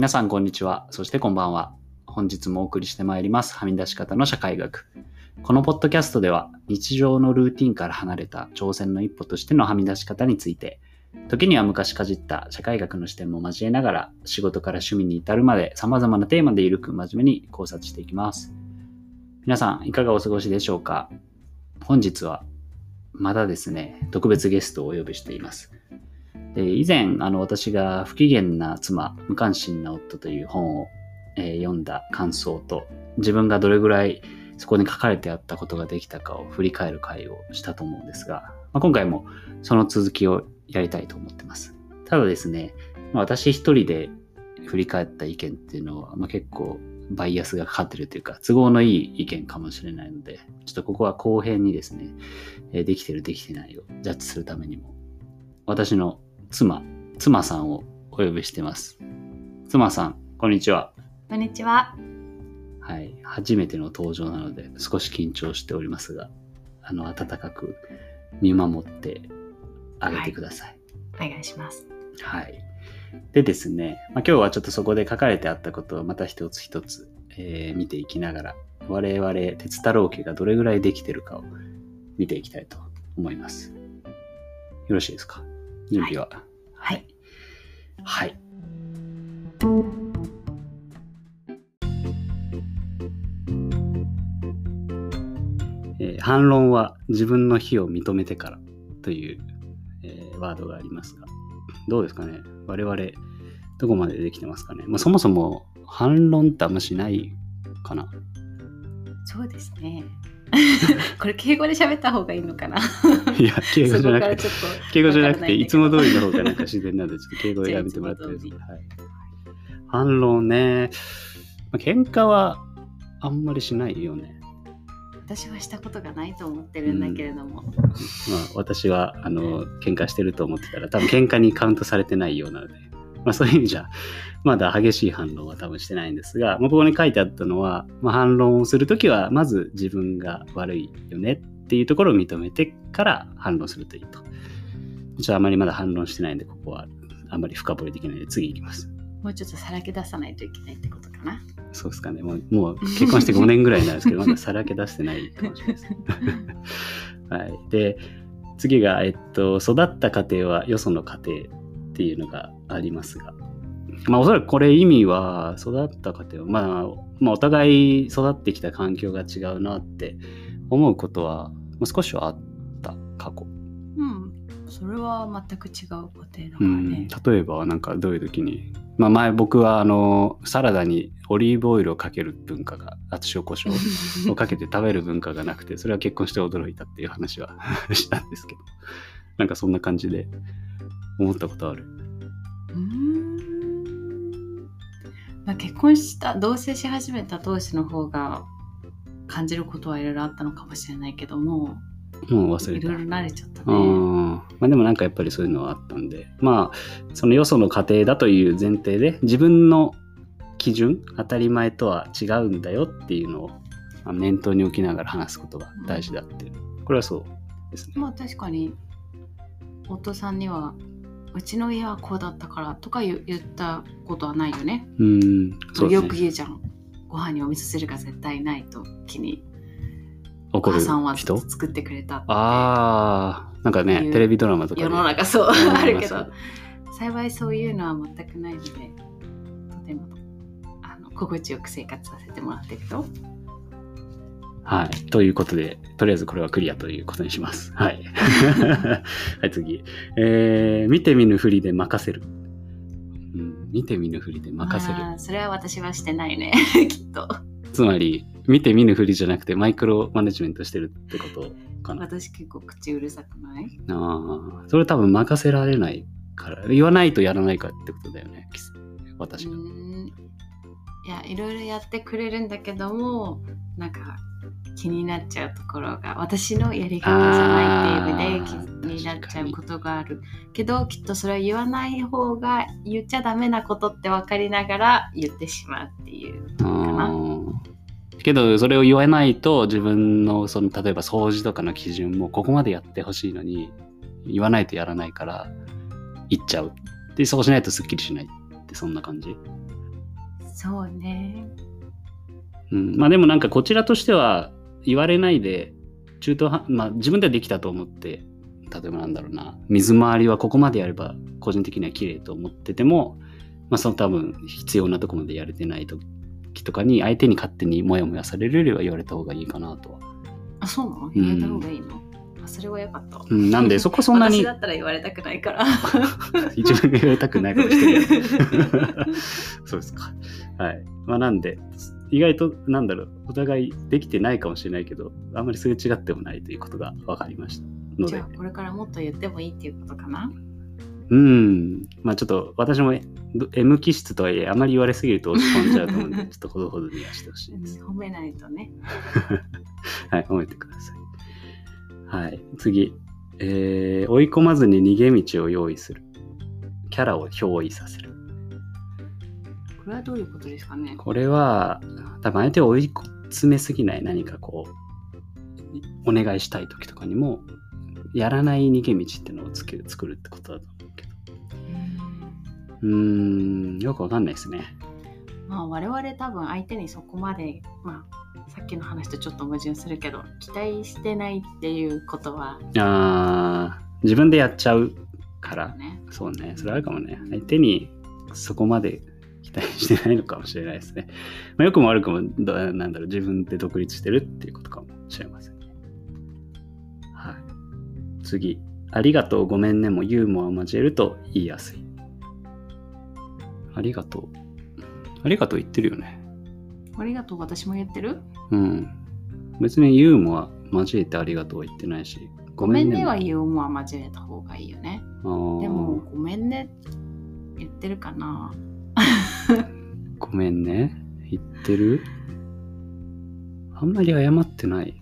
皆さんこんにちは。そしてこんばんは。本日もお送りしてまいります。はみ出し方の社会学。このポッドキャストでは日常のルーティンから離れた挑戦の一歩としてのはみ出し方について、時には昔かじった社会学の視点も交えながら仕事から趣味に至るまで様々なテーマでゆるく真面目に考察していきます。皆さんいかがお過ごしでしょうか？本日はまだですね、特別ゲストをお呼びしています。で以前あの私が不機嫌な妻無関心な夫という本を、えー読んだ感想と自分がどれぐらいそこに書かれてあったことができたかを振り返る会をしたと思うんですが、まあ、今回もその続きをやりたいと思ってます。ただですね、まあ、私一人で振り返った意見っていうのは、まあ、結構バイアスがかかってるというか都合のいい意見かもしれないのでちょっとここは後編にですね、できてるできてないをジャッジするためにも私の妻、妻さんをお呼びしてます。妻さん、こんにちは。こんにちは。はい。初めての登場なので、少し緊張しておりますが、あの、温かく見守ってあげてください。お願いします。はい。でですね、まあ、今日はちょっとそこで書かれてあったことをまた一つ一つ、えー見ていきながら、我々、鉄太郎家がどれぐらいできてるかを見ていきたいと思います。よろしいですか？準備は。はい。はい。えー反論は自分の非を認めてからという、えーワードがありますが、どうですかね？我々、どこまでできてますかね、まあ、そもそも反論ってあんましないかなそうですね。これ敬語で喋った方がいいのかな？いや、敬語じゃなくて、敬語じゃなくて、いつも通りの方が。がなんか自然なんで、ちょっと敬語をやめてもらっていいですじゃか。はい、反論ね、まあ、喧嘩はあんまりしないよね。私はしたことがないと思ってるんだけれども。まあ、私はあの喧嘩してると思ってたら多分喧嘩にカウントされてないようなので、まあ、そういう意味じゃまだ激しい反論は多分してないんですが、まあ、ここに書いてあったのは、まあ、反論をするときはまず自分が悪いよねっていうところを認めてから反論するといいと。ちょっとあまりまだ反論してないんでここはあまり深掘りできないので次行きます。もうちょっとさらけ出さないといけないってことかな。そうですかね。もうもう結婚して5年ぐらいになるんですけど、まださらけ出してないかもしれないです。はい、で次が、えっと、育った家庭はよその家庭っていうのがありますが、まあ、おそらくこれ意味は育った家庭は、まあ、まあお互い育ってきた環境が違うなって。思うことは、まあ、少しはあった過去、うん。それは全く違う家庭だからうん、ね。例えばなんかどういう時に、まあ、前僕はあのサラダにオリーブオイルをかける文化があと塩コショウ をかけて食べる文化がなくてそれは結婚して驚いたっていう話は したんですけど。なんかそんな感じで思ったことある？うーん。まあ、結婚した同棲し始めた当時の方が感じることはいろいろあったのかもしれないけどももう忘れた。いろいろ慣れちゃったあね。ーまあでもなんかやっぱりそういうのはあったんで。まあそのよその家庭だという前提で自分の基準当たり前とは違うんだよっていうのをまあ念頭に置きながら話すことが大事だっていう。これはそうですね。まあ確かに夫さんにはうちの家はこうだったからとか言言ったことはないよね。うんそうですよねく言うじゃん。ご飯にお味噌汁が絶対ないときにお怒る母さんは人作ってくれたああなんかねテレビドラマとかで世の中そううんあるけど幸いそういうのは全くないのでとてもあの心地よく生活させてもらってるよ。はい。ということで、とりあえずこれはクリアということにします。はい。はい、次。えー、見て見ぬふりで任せる。うん、見て見ぬふりで任せる。まあそれは私はしてないね きっとつまり、見て見ぬふりじゃなくてマイクロマネジメントしてるってことかな。私結構口うるさくない？ああ、それ多分任せられないから、言わないとやらないかってことだよね。私が。いやいろいろやってくれるんだけどもなんか気になっちゃうところが私のやり方じゃないっていう意味で気になっちゃうことがあるけどきっとそれは言わない方が言っちゃダメなことって分かりながら言ってしまうっていうかな。けどそれを言わないと自分のその例えば掃除とかの基準もここまでやってほしいのに言わないとやらないから言っちゃう。でそうしないとすっきりしないってそんな感じ。そうね。うん、まあでもなんかこちらとしては言われないで中途半まあ自分ではできたと思って例えばなんだろうな水回りはここまでやれば個人的には綺麗と思ってても、まあ、その多分必要なとこまでやれてない時とかに相手に勝手にモヤモヤされるよりは言われた方がいいかなとは。あ、そうなの？ん言われた方がいいの、あそれはよかったわ。うん、なんでそこそんなに私だったら言われたくないから。一番言われたくないかもしれない。そうですか。はい。まあなんで意外となんだろうお互いできてないかもしれないけどあんまりすれ違ってもないということが分かりましたのでじゃあこれからもっと言ってもいいっていうことかな？うん。まあちょっと私も M 気質とはいえあまり言われすぎると落ち込んじゃうと思うんで、ちょっとほどほどにはしてほしいです。褒めないとね。はい、褒めてください。はい、次。えー追い込まずに逃げ道を用意する。キャラを憑依させる。これはどういうことですかね？これは、多分相手を追い詰めすぎない何かこう、お願いしたい時とかにも、やらない逃げ道っていうのをつけ作るってことだと思うけど。うーん、よくわかんないですね。まあ我々多分相手にそこまで、まあさっきの話とちょっと矛盾するけど、期待してないっていうことはあー自分でやっちゃうから、ね。そうね、それあるかもね。相手にそこまで期待してないのかもしれないですね。まあ、よくも悪くも、どなんだろう、自分で独立してるっていうことかもしれませんね。はい。次。ありがとう、ごめんねもユーモアを交えると言いやすい。ありがとう。ありがとう言ってるよね。ありがとう私も言ってる？うん。別にユーモア交えてありがとうは言ってないし。ごめんねはも言うもは交えた方がいいよね。でもごめんね言ってるかなごめんね。言ってる？あんまり謝ってない。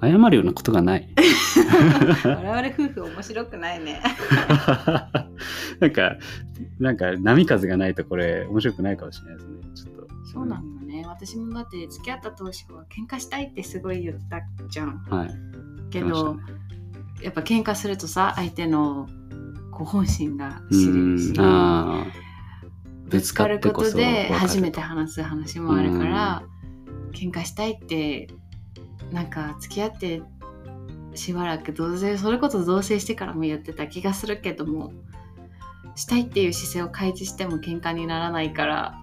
謝るようなことがない。我々夫婦面白くないね。なんか、なんか波風がないとこれ面白くないかもしれないですね。ちょっと。そうなのよね。私もだって付き合った当初は喧嘩したいってすごい言ったじゃん。はい。けど、ねやっぱ喧嘩するとさ相手のこう本心がう知れるしん。ああ。ぶつかることで初めて話す話もあるから喧嘩したいってなんか付き合ってしばらく同棲それこそ同棲してからも言ってた気がするけどもしたいっていう姿勢を開示しても喧嘩にならないから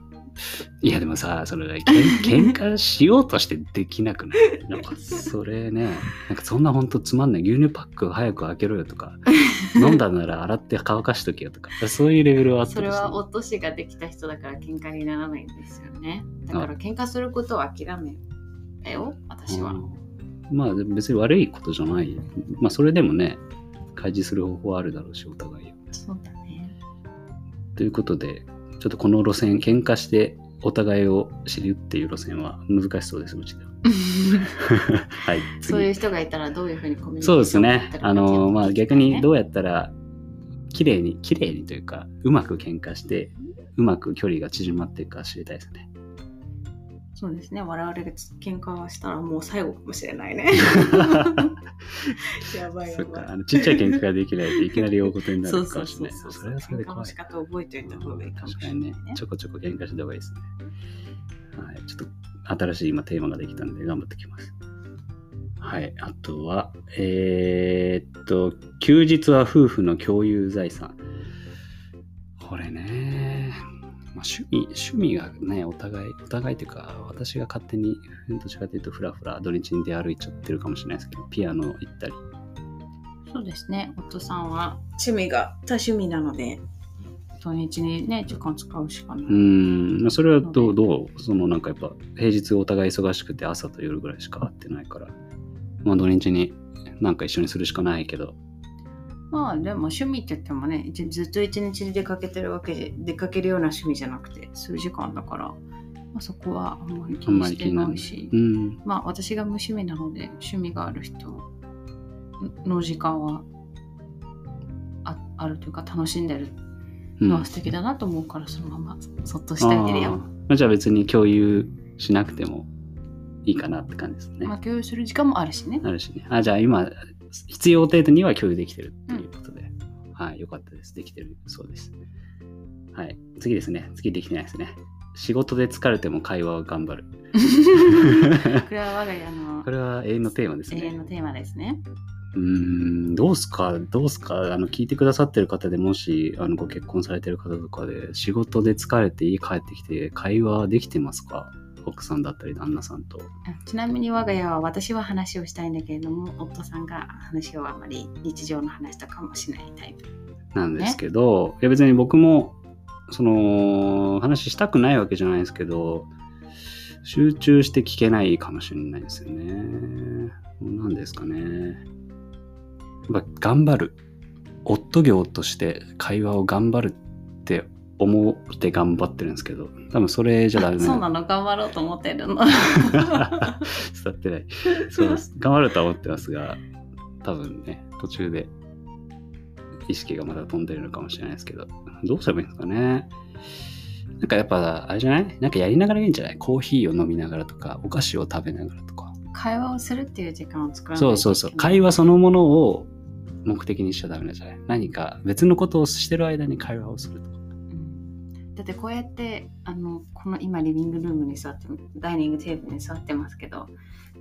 いやでもさ、それ、けん 喧嘩しようとしてできなくない？なんかそれね、なんかそんなほんとつまんない。牛乳パック早く開けろよとか、飲んだなら洗って乾かしとけよとか、そういうレベルはあったそれりするは落としができた人だから喧嘩にならないんですよねだから喧嘩することを諦めよ私は。うんまあ別に悪いことじゃない。まあそれでもね、開示する方法はあるだろうし、お互いを。そうだね。ということで、ちょっとこの路線、喧嘩してお互いを知るっていう路線は難しそうです、うちでは。はい、次。そういう人がいたらどういうふうにコミュニケーシそうョンですね。あの、まあ逆にどううやったら、綺麗に、綺麗にというか、うまく喧嘩して、うまく距離が縮まっていくか知りたいですね。そうですね。我々が喧嘩したらもう最後かもしれないね。やばいそっか、やばい。あのちっちゃい喧嘩ができないで、いきなり大事になそうそうるかもしれない。そうそう。それはそれで怖いの仕。方を覚えておいた方がいいかもしれない確かにね、ちょこちょこ喧嘩した方がいいですね。はい、ちょっと新しい今テーマができたんで頑張ってきます。はい、あとは、えーっと、休日は夫婦の共有財産。これね、まあ、趣味、趣味がね、お互い、お互いというか、私が勝手に、どちらかというと、ふらふら土日に出歩いちゃってるかもしれないですけど、ピアノ行ったり、そうですね。夫さんは。趣味が多趣味なので、土日にね、時間使うしかない。うーん、まあそれはどう、どう、そのなんかやっぱ、平日お互い忙しくて朝と夜ぐらいしか会ってないから、まあ土日になんか一緒にするしかないけど、まあでも趣味って言ってもね、一ずっと一日出かけてるわけで、出かけるような趣味じゃなくて、数時間だから、まあ、そこはあんまり気にしてないし、うん、まあ私が無趣味なので、趣味がある人の時間はああるというか楽しんでるうん。のは素敵だなと思うから、そのままそっとしてあげるあよ。ーまあじゃあ別に共有しなくてもいいかなって感じですね。まあ共有する時間もあるしね。あるしね。あ、じゃあ今、必要程度には共有できてるっていうことで、はい、よかったです。できてるそうです。はい、次ですね。次できてないですね。仕事で疲れても会話を頑張る。これは我が家のこれは永遠のテーマですね。永遠のテーマですね。うーん、どうすか？どうすか？あの、聞いてくださってる方でもし、あの、ご結婚されてる方とかで、仕事で疲れて家帰ってきて、会話できてますか？奥さんだったり旦那さんと。あちなみに我が家は私は話をしたいんだけれども、夫さんが話をあまり日常の話とかもしないタイプ。なんですけど、いや別に僕も、その、話したくないわけじゃないですけど、集中して聞けないかもしれないですよね。なんですかね。やっぱ頑張る。夫業として会話を頑張るって思って頑張ってるんですけど、多分それじゃダメあそうなの？頑張ろうと思ってるの。伝わってない。そうです。頑張るとは思ってますが、多分ね、途中で意識がまだ飛んでるのかもしれないですけど、どうすればいいんですかね。なんかやっぱ、あれじゃない？なんかやりながらいいんじゃない？コーヒーを飲みながらとか、お菓子を食べながらとか。会話をするっていう時間を作らないそうそうそう。会話話そのものを目的にしちゃダメなんじゃない？何か別のことをしてる間に会話をするとか。だってこうやってあのこの今リビングルームに座ってダイニングテーブルに座ってますけど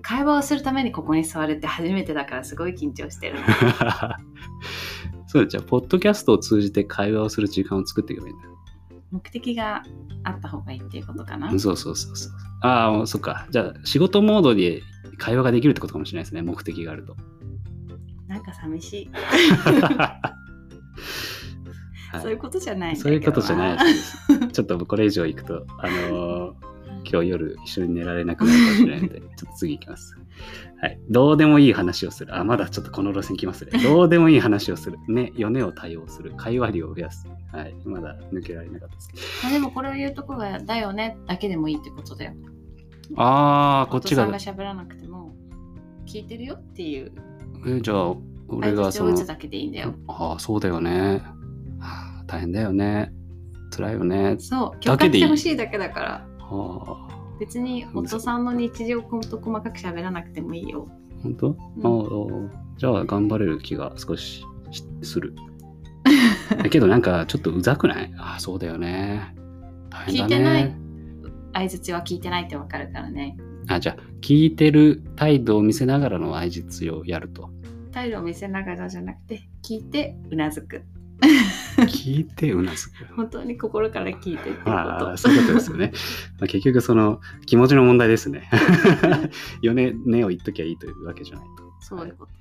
会話をするためにここに座るって初めてだからすごい緊張してる そうじゃあ、ポッドキャストを通じて会話をする時間を作っていけばいいんだ。目的があった方がいいっていうことかな？そうそうそうそう。ああ、そっか。じゃあ、仕事モードで会話ができるってことかもしれないですね。目的があると。なんか寂しい、は いそういうことじゃないそういうことじゃないです。ちょっとこれ以上行くと、あのー今日夜一緒に寝られなくなるかもしれないので、ちょっと次行きます。はい。どうでもいい話をする。あ、まだちょっとこの路線来ますね。どうでもいい話をする。ね、米を対応する。会話量を増やす。はい。まだ抜けられなかったですけど。まあでもこれを言うとこがだよねだけでもいいってことだよあー、こっちが夫。さんが喋らなくても聞いてるよっていうえじゃあ、俺がその相槌を打つ、だけでいいんだよああ、そうだよね。はあ大変だよね。辛いよね。そう共感してほしいだけだからはあ、別に夫さんの日常をほんと細かく喋らなくてもいいよ。本当、うんああじゃあ頑張れる気が少ししする。だけどなんかちょっとうざくない？ああ、そうだよね。大変だね。聞いてない相槌は聞いてないってわかるからね。あ、じゃあ聞いてる態度を見せながらの相槌をやると。態度を見せながらじゃなくて、聞いてうなずく。聞いてうなずく。本当に心から聞いてっていうこああ、と。そういうことですよね。まあ、結局その気持ちの問題ですね。よね、ねを言っときゃいいというわけじゃないと。そういうこと。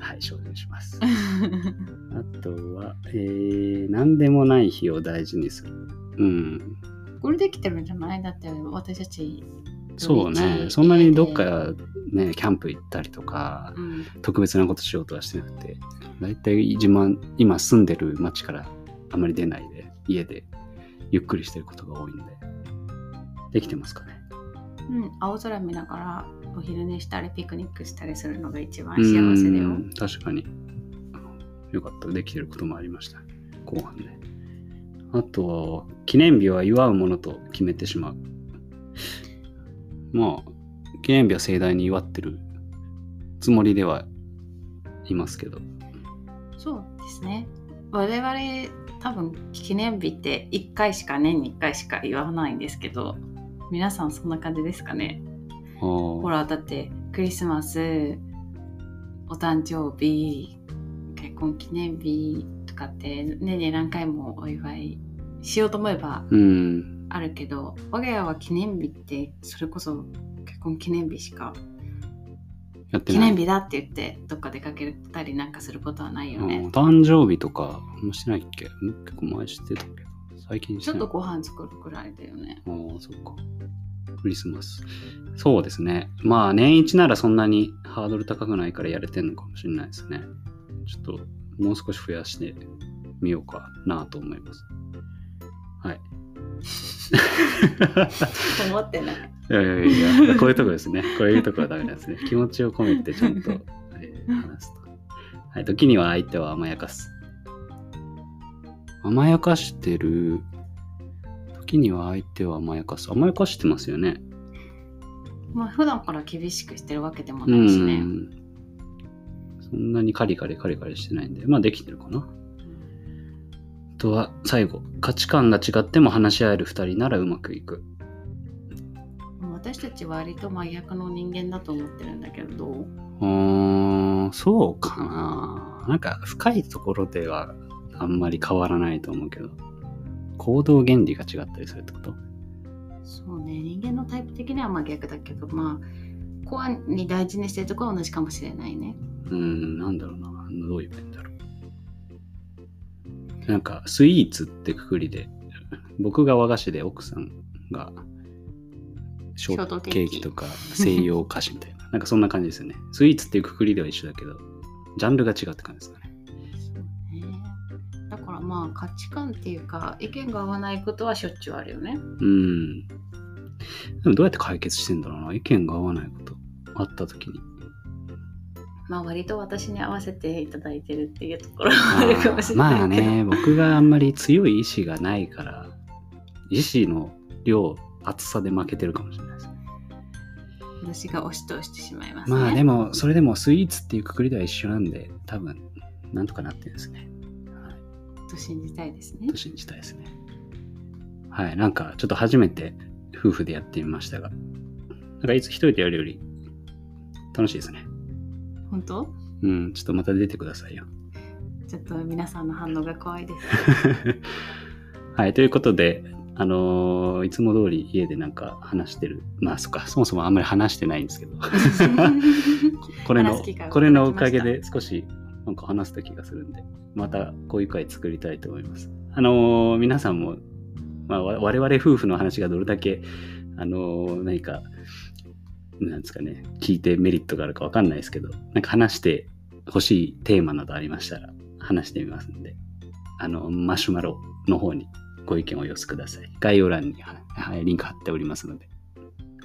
はい、承知します。あとは、えー、何でもない日を大事にする。うん。これできてるんじゃない？だって私たち。そうね。そんなにどっかね、キャンプ行ったりとか、うん。特別なことしようとはしてなくて、だいたい自慢、今住んでる町からあまり出ないで、家でゆっくりしてることが多いんで、できてますかね。うん、青空見ながらお昼寝したりピクニックしたりするのが一番幸せだよ。うん確かに。よかった。できてることもありました。後半で。あと、記念日は祝うものと決めてしまう。まあ、記念日は盛大に祝ってるつもりではいますけど。そうですね。我々多分記念日って1回しか年に1回しか言わないんですけど皆さんそんな感じですかねほらだってクリスマスお誕生日結婚記念日とかって年に何回もお祝いしようと思えばうん。あるけど我が家は記念日ってそれこそ結婚記念日しかやってない。記念日だって言ってどっか出かけたりなんかすることはないよねうん誕生日とかもしてないっけ？うん結構前してたけど、最近しちょ。っとご飯作るくらいだよねああ、そっか。クリスマス。そうですね。まあ、年一ならそんなにハードル高くないからやれてんのかもしれないですね。ちょっと、もう少し増やしてみようかなと思います。はい。思ってないいやいやいや、こういうとこですね。こういうとこはダメなんですね。気持ちを込めてちゃんと、えー話すと。はい、時には相手を甘やかす。甘やかしてる。時には相手を甘やかす。甘やかしてますよね。まあ普段から厳しくしてるわけでもうないしね。ん。そんなにカリカリカリカリしてないんで、まあできてるかな。とは最後価値観が違っても話し合える2人ならうまくいく。私たちは割と真逆の人間だと思ってるんだけど。どうんそうかな。なんか深いところではあんまり変わらないと思うけど。行動原理が違ったりするってこと？そうね。人間のタイプ的には真逆だけどまあコアに大事にしてるところは同じかもしれないね。うーんなんだろうな。どういう面だろうなんかスイーツってくくりで僕が和菓子で奥さんがショートケーキ。とか西洋菓子みたいな。なんかそんな感じですよね。スイーツっていうくくりでは一緒だけどジャンルが違うって感じですかね。ね。だからまあ価値観っていうか意見が合わないことはしょっちゅうあるよね。うん。でもどうやって解決してんだろうな。意見が合わないこと。あった時にまあ割と私に合わせていただいてるっていうところはあるかもしれないけど。まあね僕があんまり強い意志がないから意志の量厚さで負けてるかもしれないですね。私が押し通してしまいますね。まあでもそれでもスイーツっていうくくりでは一緒なんで多分なんとかなってるんですね。はい。と信じたいですね。と信じたいですね。はいなんかちょっと初めて夫婦でやってみましたがなんかいつ一人でやるより楽しいですね本当？うんちょっとまた出てくださいよちょっと皆さんの反応が怖いです はい、ということで、あのーいつも通り家でなんか話してる。まあ、そっか、そもそもあんまり話してないんですけど。これのこれのおかげで少しなんか話せた気がするんで、またこういう回作りたいと思います。あのー皆さんも、まあ、わ我々夫婦の話がどれだけ、あのー何か、なんですかね、聞いてメリットがあるかわかんないですけど、なんか話してほしいテーマなどありましたら、話してみますんで、あの、マシュマロの方にご意見をお寄せください。概要欄に、はい、リンク貼っておりますので、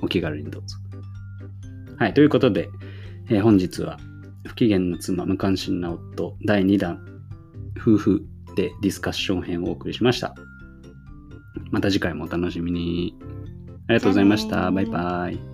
お気軽にどうぞ。はい、ということで、えー本日は、不機嫌な妻、無関心な夫、第2弾、夫婦でディスカッション編をお送りしました。また次回もお楽しみに。ありがとうございました。バイバイ。